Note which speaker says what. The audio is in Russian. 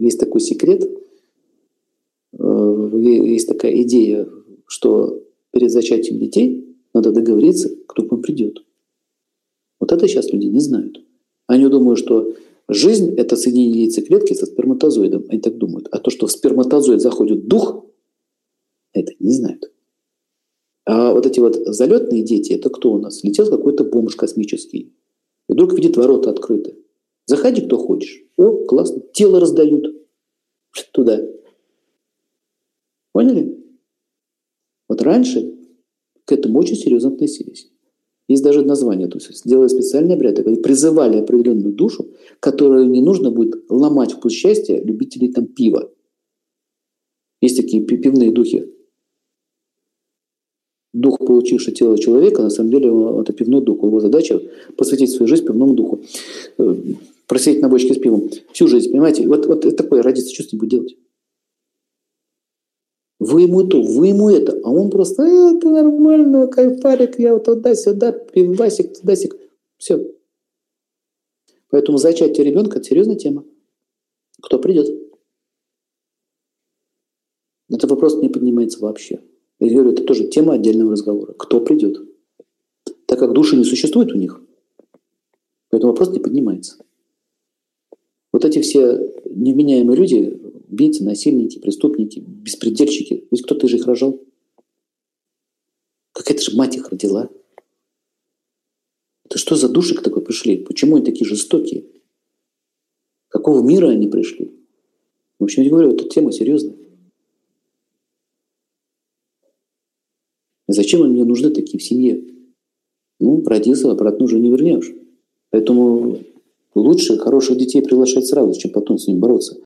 Speaker 1: есть такой секрет, э, есть такая идея, что перед зачатием детей надо договориться, кто к вам придет. Вот это сейчас люди не знают. Они думают, что жизнь – это соединение яйцеклетки со сперматозоидом. Они так думают. А то, что в сперматозоид заходит дух, это не знают. А вот эти вот залетные дети, это кто у нас? Летел какой-то бомж космический. И вдруг видит ворота открыты. Заходи, кто хочешь. О, классно. Тело раздают. Туда. Поняли? Вот раньше к этому очень серьезно относились. Есть даже название, то есть сделали специальный обряд, они призывали определенную душу, которую не нужно будет ломать в путь счастья любителей там пива. Есть такие пивные духи. Дух, получивший тело человека, на самом деле это пивной дух. Его задача посвятить свою жизнь пивному духу. Просидеть на бочке с пивом всю жизнь, понимаете? Вот, вот такое родится, ним будет делать? Вы ему то, вы ему это. А он просто, «Э, это нормально, кайфарик, я вот туда-сюда, пивасик, туда-сик. Все. Поэтому зачатие ребенка – это серьезная тема. Кто придет? Это вопрос не поднимается вообще. Я говорю, это тоже тема отдельного разговора. Кто придет? Так как души не существует у них, поэтому вопрос не поднимается. Вот эти все невменяемые люди, убийцы, насильники, преступники, беспредельщики. Ведь кто-то же их рожал. Какая-то же мать их родила. Это что за души к такой пришли? Почему они такие жестокие? Какого мира они пришли? В общем, я говорю, эта тема серьезная. Зачем мне нужны такие в семье? Ну, родился, обратно уже не вернешь. Поэтому лучше хороших детей приглашать сразу, чем потом с ним бороться.